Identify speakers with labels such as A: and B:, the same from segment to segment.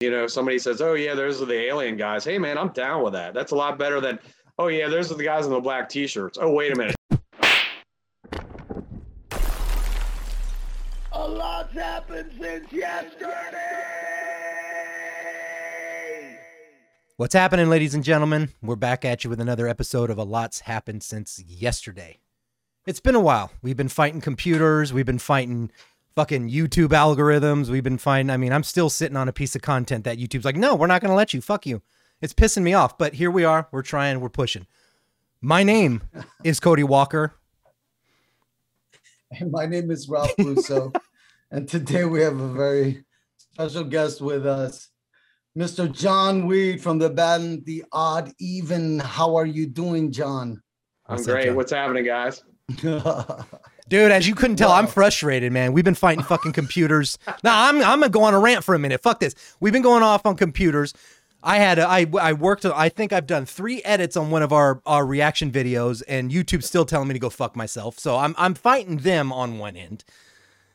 A: you know, somebody says, "Oh yeah, those are the alien guys." Hey man, I'm down with that. That's a lot better than, "Oh yeah, those are the guys in the black t-shirts." Oh wait a minute.
B: A lot's happened since yesterday.
C: What's happening, ladies and gentlemen? We're back at you with another episode of A Lot's Happened Since Yesterday. It's been a while. We've been fighting computers, we've been fighting fucking YouTube algorithms, we've been finding, I mean, I'm still sitting on a piece of content that YouTube's like, no, we're not going to let you. Fuck you. It's pissing me off, but here we are. We're trying, we're pushing. My name is Cody Walker.
D: And my name is Ralph Russo, and today we have a very special guest with us, Mr. John Weed from the band The Odd Even. How are you doing, John?
A: I'm
C: What's up,
A: great.
C: John?
A: What's happening, guys?
C: Dude, as you couldn't tell, I'm frustrated, man. We've been fighting fucking computers. Now I'm I'm gonna go on a rant for a minute. Fuck this. We've been going off on computers. I had a, I I worked. I think I've done three edits on one of our our reaction videos, and YouTube's still telling me to go fuck myself. So I'm I'm fighting them on one end.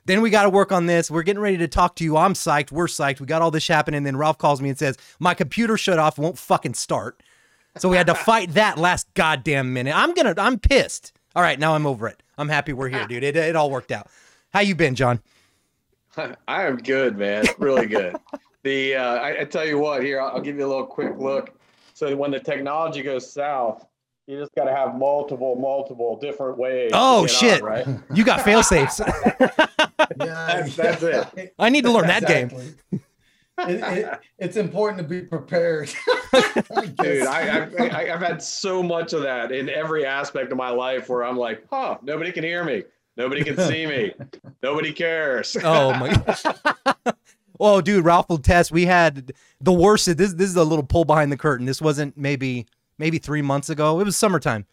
C: Then we got to work on this. We're getting ready to talk to you. I'm psyched. We're psyched. We got all this happening. Then Ralph calls me and says my computer shut off. Won't fucking start. So we had to fight that last goddamn minute. I'm gonna. I'm pissed. All right, now I'm over it. I'm happy we're here, dude. It, it all worked out. How you been, John?
A: I am good, man. Really good. the uh, I, I tell you what, here I'll, I'll give you a little quick look. So when the technology goes south, you just got to have multiple, multiple different ways.
C: Oh,
A: get on,
C: shit.
A: right?
C: You got fail safes.
D: yeah,
A: That's- that's it.
C: I need to learn that game.
D: Exactly. It- it- it's important to be prepared. I
A: Dude. I, I, I, I've had so much of that in every aspect of my life where I'm like, huh, nobody can hear me. Nobody can see me. Nobody cares.
C: Oh my. gosh. oh, dude, Ralph will test. We had the worst. This this is a little pull behind the curtain. This wasn't maybe maybe three months ago. It was summertime.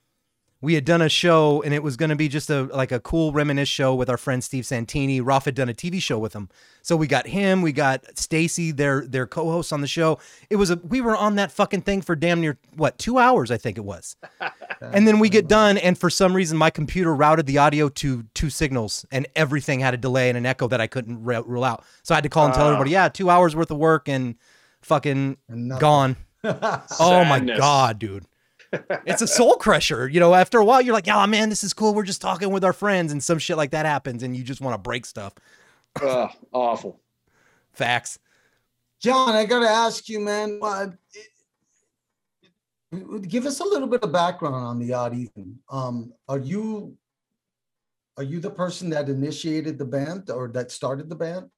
C: We had done a show, and it was going to be just a like a cool reminisce show with our friend Steve Santini. Ralph had done a TV show with him, so we got him. We got Stacy, their their co-host on the show. It was a we were on that fucking thing for damn near what two hours, I think it was. And then we get done, and for some reason, my computer routed the audio to two signals, and everything had a delay and an echo that I couldn't re- rule out. So I had to call and tell
A: Ah.
C: everybody, yeah, two hours worth of work and fucking gone. Oh my god, dude. It's a soul crusher. You know, after a while, you're like, oh man, this is cool. We're just talking with our friends, and some shit like that happens, and you just want to break stuff.
A: Ugh, awful.
C: Facts.
D: John, I gotta ask you, man. What, give us a little bit of background on the odd even. Um, are you are you the person that initiated the band or that started the band?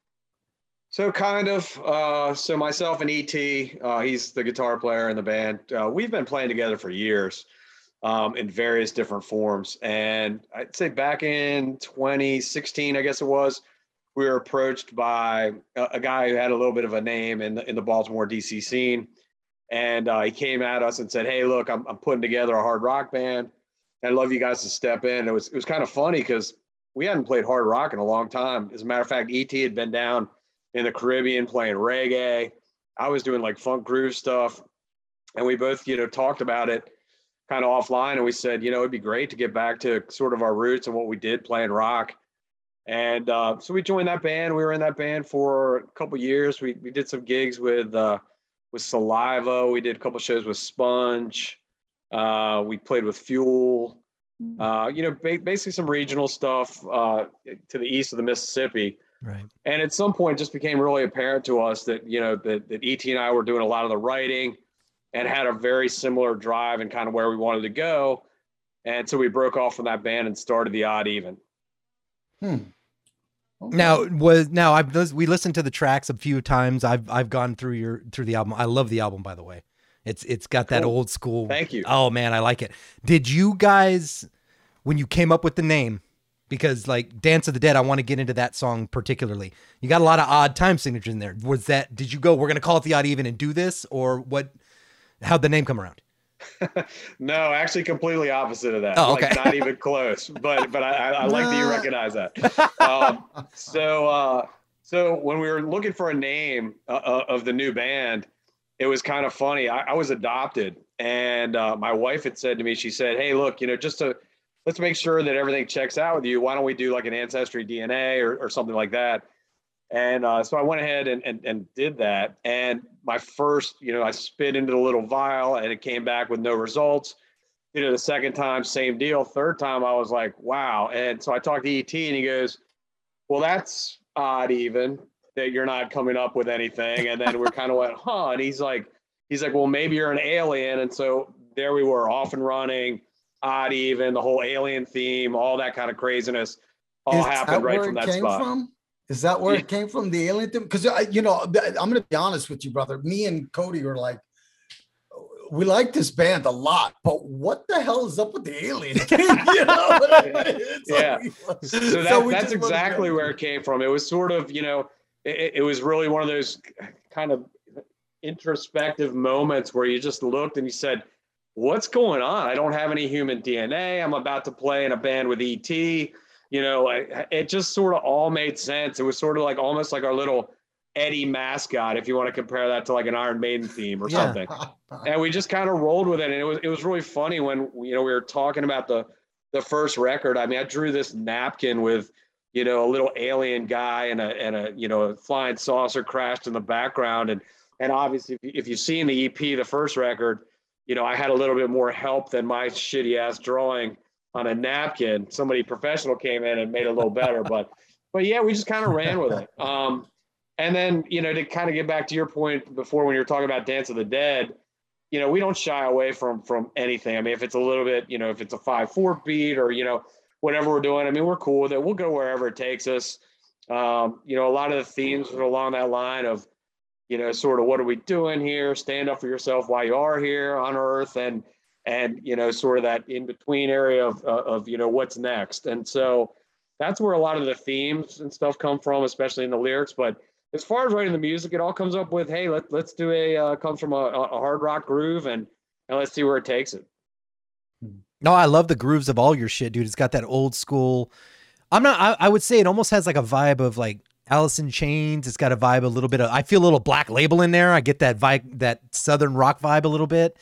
A: So kind of. Uh, so myself and ET, uh, he's the guitar player in the band. Uh, we've been playing together for years um, in various different forms. And I'd say back in 2016, I guess it was, we were approached by a, a guy who had a little bit of a name in the, in the Baltimore DC scene. And uh, he came at us and said, "Hey, look, I'm, I'm putting together a hard rock band. I'd love you guys to step in." It was it was kind of funny because we hadn't played hard rock in a long time. As a matter of fact, ET had been down in the Caribbean playing reggae. I was doing like funk groove stuff. And we both, you know, talked about it kind of offline. And we said, you know, it'd be great to get back to sort of our roots and what we did playing rock. And uh, so we joined that band. We were in that band for a couple years. We, we did some gigs with uh, with Saliva. We did a couple shows with Sponge. Uh, we played with Fuel. Uh, you know, ba- basically some regional stuff uh, to the east of the Mississippi.
C: Right.
A: And at some point, just became really apparent to us that you know that, that Et and I were doing a lot of the writing, and had a very similar drive and kind of where we wanted to go. And so we broke off from that band and started the Odd Even.
D: Hmm. Okay.
C: Now was now I've we listened to the tracks a few times. I've I've gone through your through the album. I love the album by the way. It's it's got that old school.
A: Thank you.
C: Oh man, I like it. Did you guys when you came up with the name because like Dance of the Dead, I want to get into that song particularly. You got a lot of odd time signatures in there. Was that did you go we're going to call it the odd even and do this or what how'd the name come around?
A: No, actually, completely opposite of that.
C: Oh,
A: Like
C: okay.
A: not even close. But but I, I, I like that you recognize that. Um, so uh, so when we were looking for a name uh, uh, of the new band, it was kind of funny. I, I was adopted, and uh, my wife had said to me, she said, "Hey, look, you know, just to let's make sure that everything checks out with you. Why don't we do like an ancestry DNA or, or something like that?" And uh, so I went ahead and, and, and did that. And my first, you know, I spit into the little vial and it came back with no results. Did it the second time, same deal. Third time, I was like, wow. And so I talked to ET and he goes, well, that's odd even that you're not coming up with anything. And then we're kind of went, huh? And he's like, he's like, well, maybe you're an alien. And so there we were off and running, odd even, the whole alien theme, all that kind of craziness all
D: Is
A: happened right from that spot.
D: from? Is that where
A: Yeah.
D: it came from? The alien thing? Because uh, you know, I'm gonna be honest with you, brother. Me and Cody were like, we like this band a lot, but what the hell is up with the alien you know what I mean?
A: Yeah.
D: like-
A: So, that,
D: we
A: that's exactly where it came from. It was sort of, you know, it, it was really one of those kind of introspective moments where you just looked and you said, what's going on? I don't have any human DNA. I'm about to play in a band with ET. You know, I, it just sort of all made sense. It was sort of like almost like our little Eddie mascot, if you want to compare that to like an Iron Maiden theme or
C: Yeah.
A: something and we just kind of rolled with it and it was it was really funny when you know we were talking about the the first record i mean i drew this napkin with you know a little alien guy and a and a you know a flying saucer crashed in the background and and obviously if, you, if you've seen the ep the first record you know i had a little bit more help than my shitty ass drawing on a napkin somebody professional came in and made it a little better but but yeah we just kind of ran with it um and then you know to kind of get back to your point before when you were talking about dance of the dead you know, we don't shy away from from anything. I mean, if it's a little bit, you know, if it's a five four beat or you know whatever we're doing, I mean, we're cool with it. We'll go wherever it takes us. Um, you know, a lot of the themes are along that line of, you know, sort of what are we doing here? Stand up for yourself while you are here on Earth, and and you know, sort of that in between area of of, of you know what's next. And so that's where a lot of the themes and stuff come from, especially in the lyrics. But as far as writing the music, it all comes up with, hey, let, let's do a uh, comes from a, a hard rock groove and and let's see where it takes it.
C: No, I love the grooves of all your shit, dude. It's got that old school. I'm not. I, I would say it almost has like a vibe of like Alice in Chains. It's got a vibe, a little bit of. I feel a little Black Label in there. I get that vibe, that Southern rock vibe a little bit.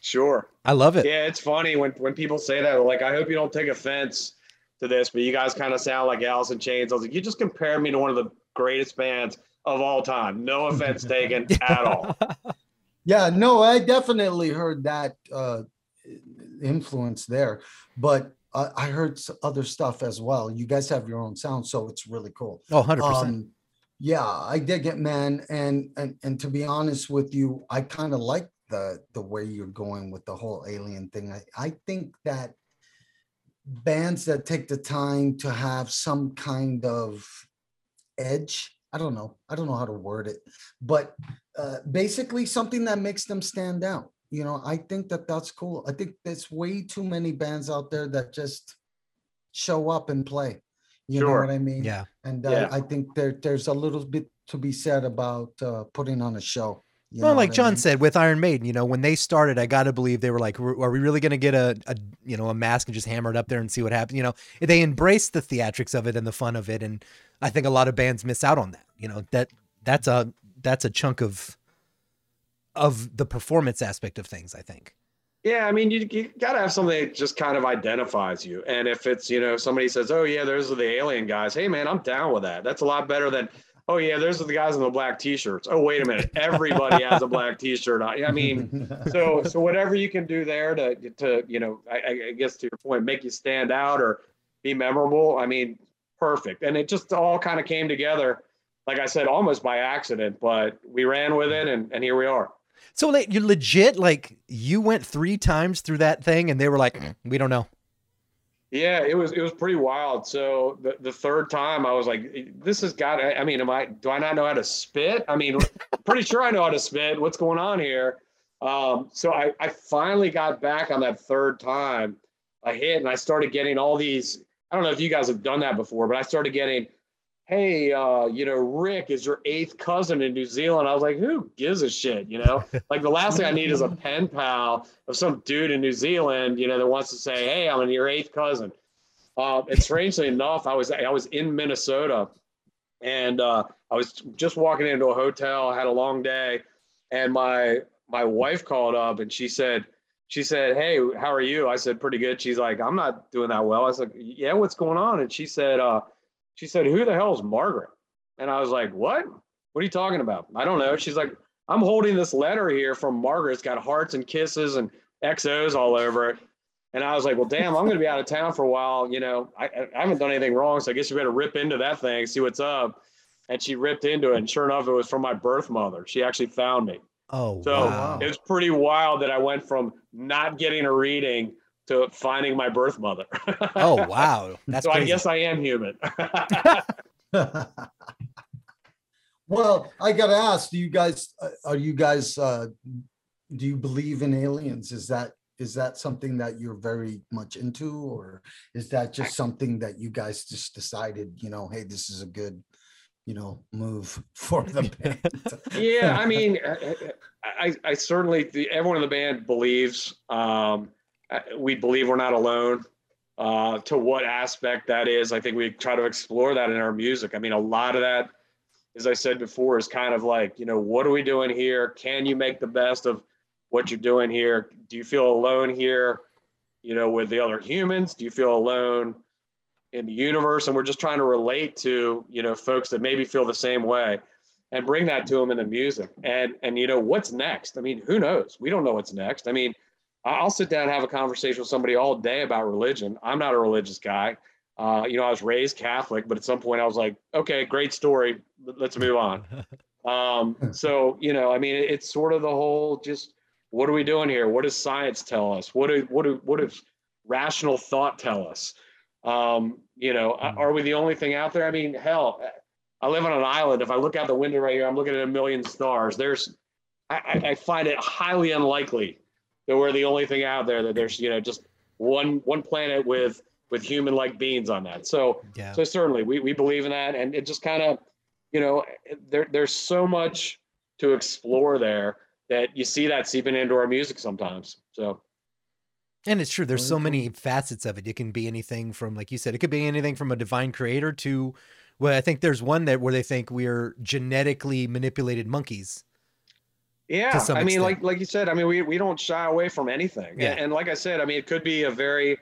A: Sure.
C: I love it.
A: Yeah, it's funny when when people say that. Like, I hope you don't take offense to this, but you guys kind of sound like Alice in Chains. I was like, you just compared me to one of the greatest bands of all time. No offense taken at all.
D: Yeah, no, I definitely heard that uh, influence there, but uh, I heard other stuff as well. You guys have your own sound, so it's really cool.
C: Oh, 100 percent.
D: Um, yeah, I dig it, man. And and and to be honest with you, I kind of like the the way you're going with the whole alien thing. I I think that bands that take the time to have some kind of edge. I don't know. I don't know how to word it, but uh, basically something that makes them stand out. You know, I think that that's cool. I think there's way too many bands out there that just show up and play. You know what I mean?
C: Yeah.
D: And uh,
A: Yeah.
D: I think there there's a little bit to be said about uh, putting on a show. You
C: well, like
D: what I
C: John
D: mean?
C: said with Iron Maiden, you know, when they started, I got to believe they were like, "Are are we really going to get a, a, you know, a mask and just hammer it up there and see what happens?" You know, they embraced the theatrics of it and the fun of it, and I think a lot of bands miss out on that. You know, that that's a that's a chunk of of the performance aspect of things. I think.
A: Yeah, I mean, you, you got to have something that just kind of identifies you. And if it's, you know, somebody says, oh, yeah, those are the alien guys. Hey, man, I'm down with that. That's a lot better than, oh, yeah, those are the guys in the black t shirts. Oh, wait a minute. Everybody has a black t shirt on. I mean, so so whatever you can do there to to you know I, I guess to your point make you stand out or be memorable i mean perfect and it just all kind of came together like i said almost by accident but we ran with it and, and here we are
C: So like, you're legit like you went three times through that thing, and they were like, "Mm, "We don't know."
A: yeah it was it was pretty wild. So the, the third time i was like this has got i mean am i do i not know how to spit? I mean pretty sure i know how to spit. What's going on here? Um, so I, I finally got back on that third time. I hit and I started getting all these. I don't know if you guys have done that before, but I started getting, hey, uh, you know, Rick is your eighth cousin in New Zealand. I was like, who gives a shit? You know, like the last thing I need is a pen pal of some dude in New Zealand, you know, that wants to say, hey, I'm your eighth cousin. Um, and strangely enough, I was I was in Minnesota, and uh, I was just walking into a hotel. I had a long day, and my my wife called up and she said she said, Hey, how are you? I said, Pretty good. She's like, I'm not doing that well. I was like, Yeah, what's going on? And she said, uh, she said, Who the hell is Margaret? And I was like, what? What are you talking about? I don't know. She's like, I'm holding this letter here from Margaret. It's got hearts and kisses and XOs all over it. And I was like, well, damn, I'm going to be out of town for a while. You know, I, I haven't done anything wrong. So I guess you better rip into that thing, see what's up. And she ripped into it. And sure enough, it was from my birth mother. She actually found me.
C: Oh,
A: So
C: wow.
A: it was pretty wild that I went from not getting a reading to finding my birth mother.
C: oh, wow. That's
A: so I guess I am human.
D: well, I gotta ask, do you guys, uh, are you guys, uh, do you believe in aliens? Is that, is that something that you're very much into? Or is that just something that you guys just decided, you know, hey, this is a good, you know, move for the band?
A: yeah, I mean, I, I, I certainly, the, everyone in the band believes, um, we believe we're not alone. Uh, to what aspect that is, I think we try to explore that in our music. I mean, a lot of that, as I said before, is kind of like, you know, what are we doing here? Can you make the best of what you're doing here? Do you feel alone here, you know, with the other humans? Do you feel alone in the universe? And we're just trying to relate to, you know, folks that maybe feel the same way and bring that to them in the music. And and you know what's next? I mean, who knows? We don't know what's next. I mean, I'll sit down and have a conversation with somebody all day about religion. I'm not a religious guy. Uh, you know, I was raised Catholic, but at some point I was like, okay, great story. Let- Let's move on. Um, so you know, I mean, it's sort of the whole just what are we doing here? What does science tell us? What do what do what does rational thought tell us? Um, you know, are we the only thing out there? I mean, hell, I live on an island. If I look out the window right here, I'm looking at a million stars. There's, I- I find it highly unlikely that we're the only thing out there. That there's, you know, just one one planet with with human-like beings on that. So,
C: yeah.
A: so certainly we we believe in that, and it just kind of, you know, there there's so much to explore there that you see that seeping into our music sometimes. So.
C: And it's true. There's so many facets of it. It can be anything from, like you said, it could be anything from a divine creator to, well, I think there's one that where they think we're genetically manipulated monkeys.
A: Yeah,
C: some
A: I mean,
C: extent.
A: like like you said, I mean, we we don't shy away from anything.
C: Yeah.
A: And, and like I said, I mean, it could be a very,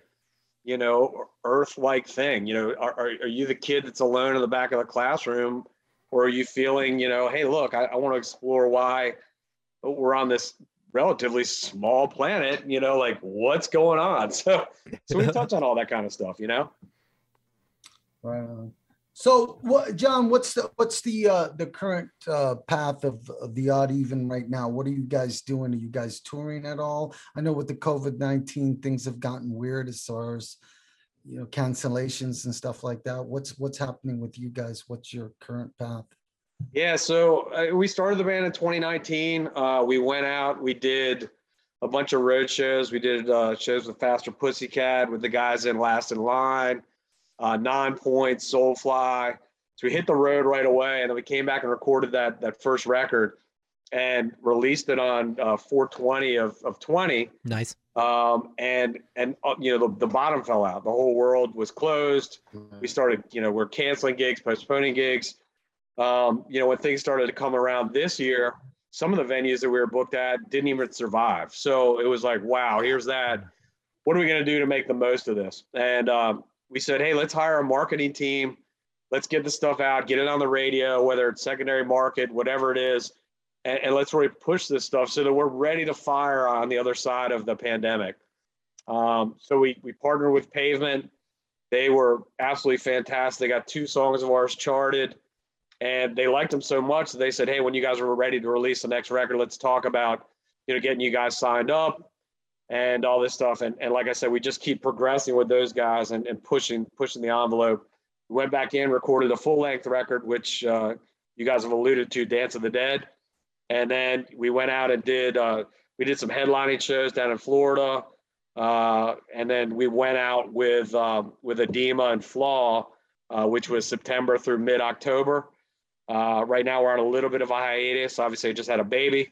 A: you know, Earth-like thing. You know, are, are are you the kid that's alone in the back of the classroom, or are you feeling, you know, hey, look, I, I want to explore why we're on this relatively small planet. You know, like what's going on? So so we touch on all that kind of stuff. You know.
D: Right on. So what, John, what's the, what's the, uh, the current, uh, path of, of the odd even right now? What are you guys doing? Are you guys touring at all? I know with the COVID-19, things have gotten weird as far as, you know, cancellations and stuff like that. What's, what's happening with you guys? What's your current path?
A: Yeah, so uh, we started the band in 2019. Uh, we went out, we did a bunch of road shows. We did uh, shows with Faster Pussycat, with the guys in Last in Line, uh, Nine Points, Soulfly. So we hit the road right away, and then we came back and recorded that that first record, and released it on uh, 420 of, of 20
C: Nice.
A: um, and and uh, you know the, the bottom fell out. The whole world was closed. We started, you know, we're canceling gigs, postponing gigs. Um, you know, when things started to come around this year, some of the venues that we were booked at didn't even survive. So it was like, wow, here's that. What are we going to do to make the most of this? And um, we said, hey, let's hire a marketing team. Let's get the stuff out, get it on the radio, whether it's secondary market, whatever it is, and, and let's really push this stuff so that we're ready to fire on the other side of the pandemic. Um, so we we partnered with Pavement. They were absolutely fantastic. They got two songs of ours charted, and they liked them so much that they said, "Hey, when you guys are ready to release the next record, let's talk about you know getting you guys signed up and all this stuff." And and like I said, we just keep progressing with those guys and, and pushing pushing the envelope. We went back in, recorded a full length record, which uh, you guys have alluded to, "Dance of the Dead," and then we went out and did uh, we did some headlining shows down in Florida. Uh, and then we went out with um, with Edema and Flaw, uh, which was September through mid October. Uh, right now we're on a little bit of a hiatus. Obviously, I just had a baby,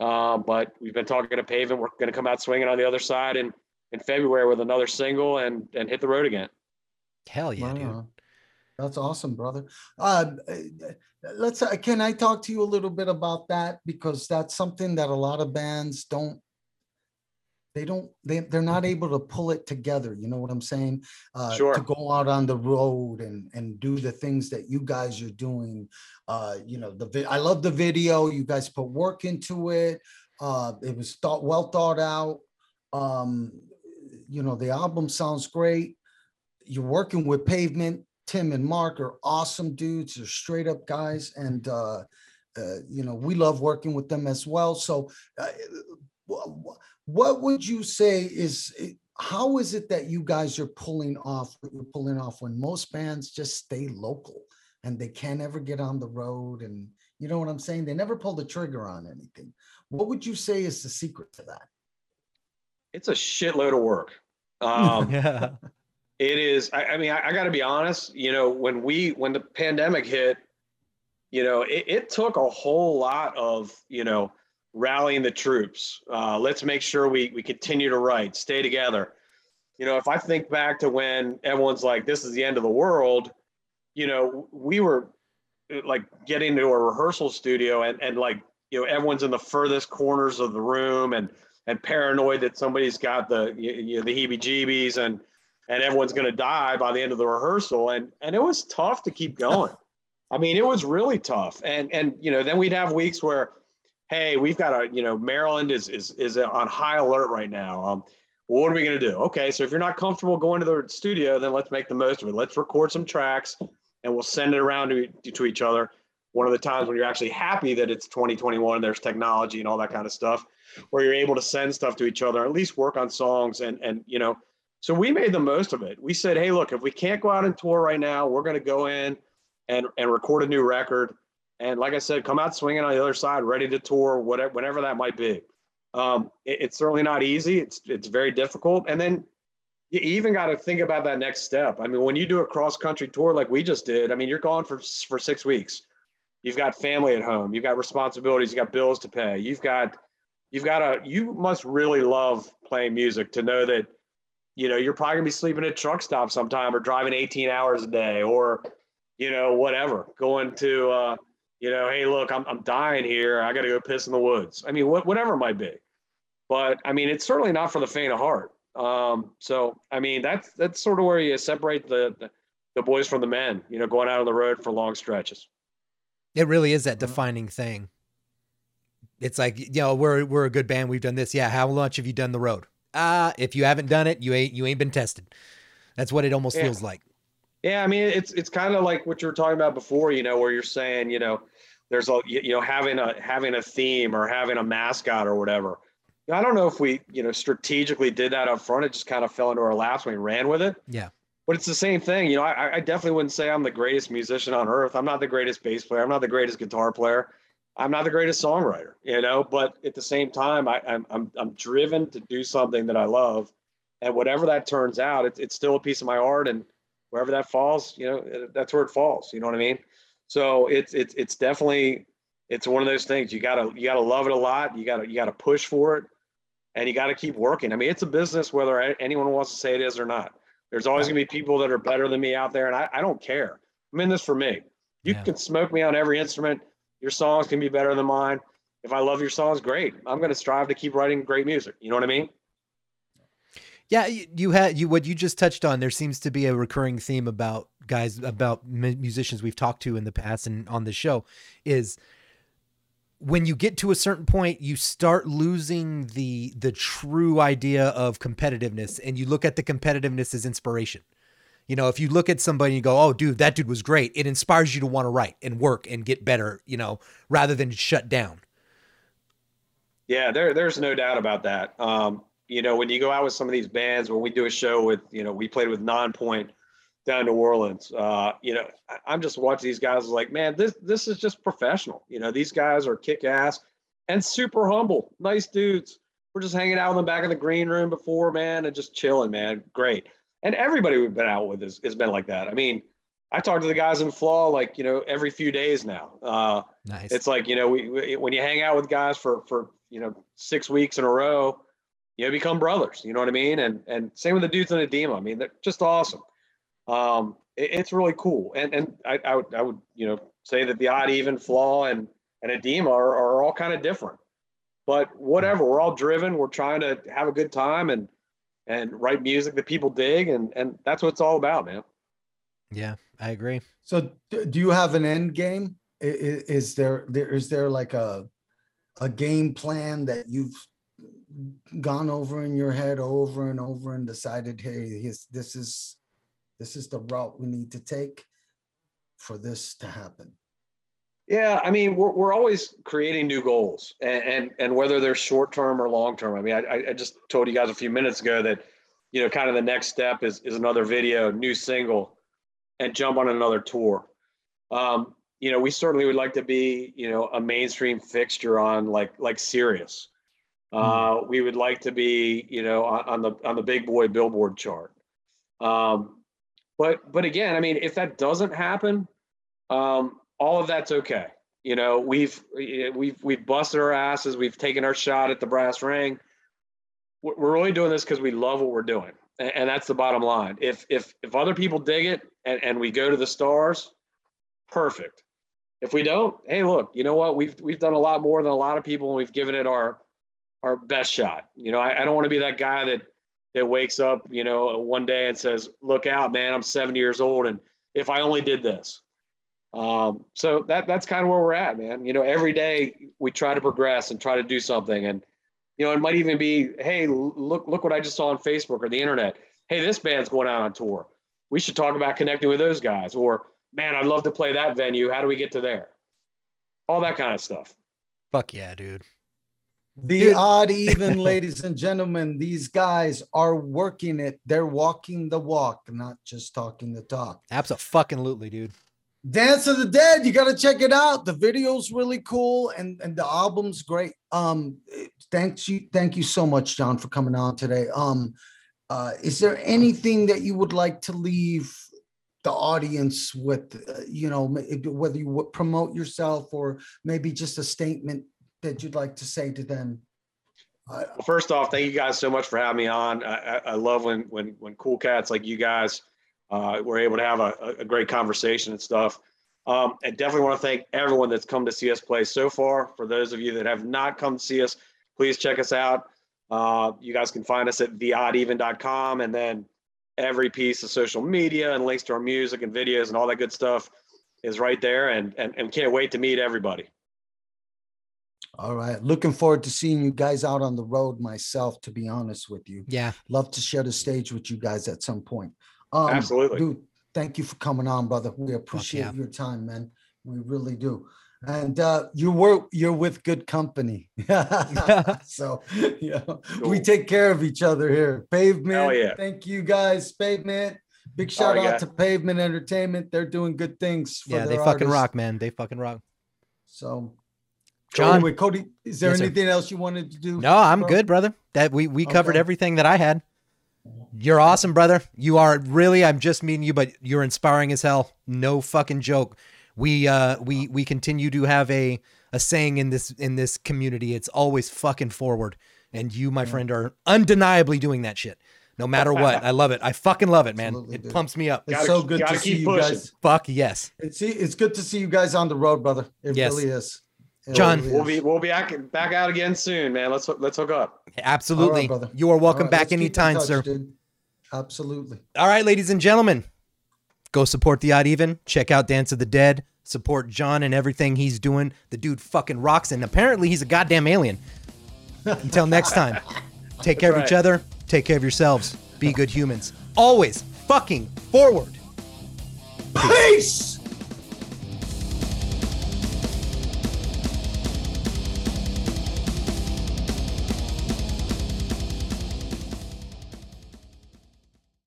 A: um, but we've been talking to Pavement. We're going to come out swinging on the other side in in February with another single and and hit the road again.
C: Hell yeah, dude.
D: That's awesome, brother. Uh, let's. Uh, can I talk to you a little bit about that because that's something that a lot of bands don't. They don't they, they're not able to pull it together you know what i'm saying uh
A: Sure.
D: to go out on the road and and do the things that you guys are doing uh you know the i love the video you guys put work into it uh it was thought well thought out um you know the album sounds great you're working with pavement tim and mark are awesome dudes they're straight up guys and uh uh, you know, we love working with them as well. So, uh, what would you say is how is it that you guys are pulling off what you're pulling off when most bands just stay local and they can't ever get on the road and you know what I'm saying? They never pull the trigger on anything. What would you say is the secret to that?
A: It's a shitload of work. Um,
C: yeah.
A: it is. I, I mean, I, I got to be honest. You know, when we when the pandemic hit, you know, it, it took a whole lot of you know rallying the troops. Uh, let's make sure we we continue to write, stay together. You know, if I think back to when everyone's like, "This is the end of the world," you know, we were uh, like getting to a rehearsal studio and and like you know everyone's in the furthest corners of the room and and paranoid that somebody's got the you know the heebie-jeebies and and everyone's going to die by the end of the rehearsal and and it was tough to keep going i mean it was really tough and and you know then we'd have weeks where hey we've got a you know maryland is is is on high alert right now. Um well, what are we going to do? Okay so if you're not comfortable going to the studio then let's make the most of it. Let's record some tracks and we'll send it around to, to each other. One of the times when you're actually happy that it's 2021 and there's technology and all that kind of stuff where you're able to send stuff to each other at least work on songs and and you know. So we made the most of it. We said hey look if we can't go out and tour right now we're going to go in and and record a new record and like i said come out swinging on the other side ready to tour whatever whenever that might be. Um, it- it's certainly not easy. It's it's very difficult. And then you even got to think about that next step. I mean when you do a cross country tour like we just did i mean you're gone for for six weeks. You've got family at home. You've got responsibilities. You've got bills to pay. You've got you've got to you must really love playing music to know that you know you're probably gonna be sleeping at truck stop sometime or driving 18 hours a day or you know whatever going to uh you know hey look i'm, I'm dying here i gotta go piss in the woods i mean what, whatever it might be but i mean it's certainly not for the faint of heart um so i mean that's that's sort of where you separate the the, the boys from the men you know going out on the road for long stretches
C: It really is that defining thing. It's like, you know, we're we're a good band. We've done this. Yeah. How much have you done the road? Uh, if you haven't done it, you ain't you ain't been tested. That's what it almost
A: Yeah.
C: feels like.
A: Yeah, I mean, it's it's kind of like what you were talking about before, you know, where you're saying, you know, there's a you know having a having a theme or having a mascot or whatever. I don't know if we you know strategically did that up front. It just kind of fell into our laps when we ran with it.
C: Yeah.
A: But it's the same thing, you know. I, I definitely wouldn't say I'm the greatest musician on earth. I'm not the greatest bass player. I'm not the greatest guitar player. I'm not the greatest songwriter, you know. But at the same time, I, I'm I'm I'm driven to do something that I love, and whatever that turns out, it's it's still a piece of my art, and wherever that falls, you know, uh, that's where it falls. You know what I mean? So it's it's it's definitely it's one of those things. You gotta you gotta love it a lot. You gotta you gotta push for it, and you gotta keep working. I mean, it's a business whether anyone wants to say it is or not. There's always gonna be people that are better than me out there, and I, I don't care. I'm in this for me. You
C: Yeah.
A: can smoke me on every instrument. Your songs can be better than mine. If I love your songs, great. I'm gonna strive to keep writing great music. You know what I mean?
C: Yeah, you, you had you what you just touched on. There seems to be a recurring theme about guys about mu- musicians we've talked to in the past and on the show is when you get to a certain point, you start losing the the true idea of competitiveness, and you look at the competitiveness as inspiration. You know, if you look at somebody and you go, "Oh, dude, that dude was great," it inspires you to want to write and work and get better. You know, rather than shut down.
A: Yeah, there, there's no doubt about that. Um, you know, when you go out with some of these bands, when we do a show with, you know, we played with Non-Point down in New Orleans. Uh, you know, I, I'm just watching these guys like, man, this this is just professional. You know, these guys are kick ass and super humble, nice dudes. We're just hanging out in the back of the green room before, man, and just chilling, man. Great. And everybody we've been out with has, has been like that. I mean, I talk to the guys in Flaw like, you know, every few days now. Uh,
C: Nice.
A: it's like you know we, we when you hang out with guys for for you know six weeks in a row you become brothers you know what i mean and and same with the dudes in edema i mean they're just awesome um it- it's really cool and and I, I would i would you know say that the odd even flaw and and edema are, are all kind of different but whatever. We're all driven. We're trying to have a good time and and write music that people dig, and and that's what it's all about, man.
C: Yeah, I agree.
D: So, do you have an end game? I- i- Is there there is there like a a game plan that you've gone over in your head over and over and decided, hey, this this is this is the route we need to take for this to happen?
A: Yeah, I mean, we're, we're always creating new goals, and and, and whether they're short term or long term. I mean, I, I just told you guys a few minutes ago that, you know, kind of the next step is is another video, new single, and jump on another tour. Um, you know, we certainly would like to be, you know, a mainstream fixture on like like Sirius. Uh, we would like to be, you know, on, on the on the big boy Billboard chart. Um, but but again, I mean, if that doesn't happen, um, all of that's okay. You know, we've we've we've busted our asses. We've taken our shot at the brass ring. We're really doing this because we love what we're doing, and, and that's the bottom line. If if if other people dig it and, and we go to the stars, perfect. If we don't, hey, look, you know what? We've we've done a lot more than a lot of people, and we've given it our our best shot. You know, I, I don't want to be that guy that that wakes up, you know, one day and says, "Look out, man! I'm 70 years old, and if I only did this." Um, so that that's kind of where we're at, man. You know, every day we try to progress and try to do something, and you know, it might even be, "Hey, look look what I just saw on Facebook or the internet. Hey, this band's going out on tour. We should talk about connecting with those guys." Or, "Man, I'd love to play that venue. How do we get to there?" All that kind of stuff.
C: Fuck yeah, dude.
D: The
C: Dude.
D: odd even, ladies and gentlemen, these guys are working it. They're walking the walk, not just talking the talk.
C: Absolutely, dude.
D: Dance of the Dead, you got to check it out. The video's really cool and and the album's great. Um thank you thank you so much John for coming on today. Um uh is there anything that you would like to leave the audience with uh, you know whether you would promote yourself or maybe just a statement that you'd like to say to them? Uh,
A: Well, first off, thank you guys so much for having me on. I, I, I love when when when cool cats like you guys uh, were able to have a, a great conversation and stuff. Um, and definitely want to thank everyone that's come to see us play so far. For those of you that have not come to see us, please check us out. Uh, you guys can find us at theoddeven.com and then every piece of social media and links to our music and videos and all that good stuff is right there. And and, and can't wait to meet everybody.
D: All right. Looking forward to seeing you guys out on the road myself, to be honest with you.
C: Yeah.
D: love to share the stage with you guys at some point. Um,
A: Absolutely.
D: dude. Thank you for coming on, brother. We appreciate
C: yeah.
D: your time, man. We really do. And uh, you were you're with good company. so yeah, we take care of each other here. Pavement.
A: Yeah.
D: Thank you guys. Pavement. Big shout
A: right,
D: out
A: guys.
D: to Pavement Entertainment. They're doing good things. For
C: Yeah, they
D: their
C: fucking rock, man. They fucking rock.
D: So,
C: John.
D: anyway, Cody, is there
C: Yes, sir.
D: anything else you wanted to do?
C: No, I'm
D: bro?
C: good, brother. That we we covered
D: Okay.
C: everything that I had. You're awesome, brother. You are really. I'm just meeting you, but you're inspiring as hell. No fucking joke. We uh we we continue to have a a saying in this in this community. It's always fucking forward, and you, my friend, are undeniably doing that shit. No matter what, I love it. I fucking love it, man.
D: Absolutely,
C: it
D: dude.
C: pumps me up.
D: It's
A: Gotta-
D: so good
A: gotta
D: see
A: keep
D: you guys.
C: Fuck yes.
D: It's it's good to see you guys on the road, brother. It
C: Yes.
D: really is. It
C: John.
A: We'll be we'll be back back out again soon, man. Let's let's hook up.
C: Absolutely.
D: brother.
C: you are welcome
D: All right,
C: back
D: let's keep in
C: anytime,
D: touch,
C: sir.
D: dude. Absolutely.
C: All right, ladies and gentlemen, go support the Odd Even. Check out Dance of the Dead. Support John and everything he's doing. The dude fucking rocks, and apparently he's a goddamn alien. Until next time, take care of each other. Take care of yourselves. Be good humans. Always fucking forward.
D: Peace.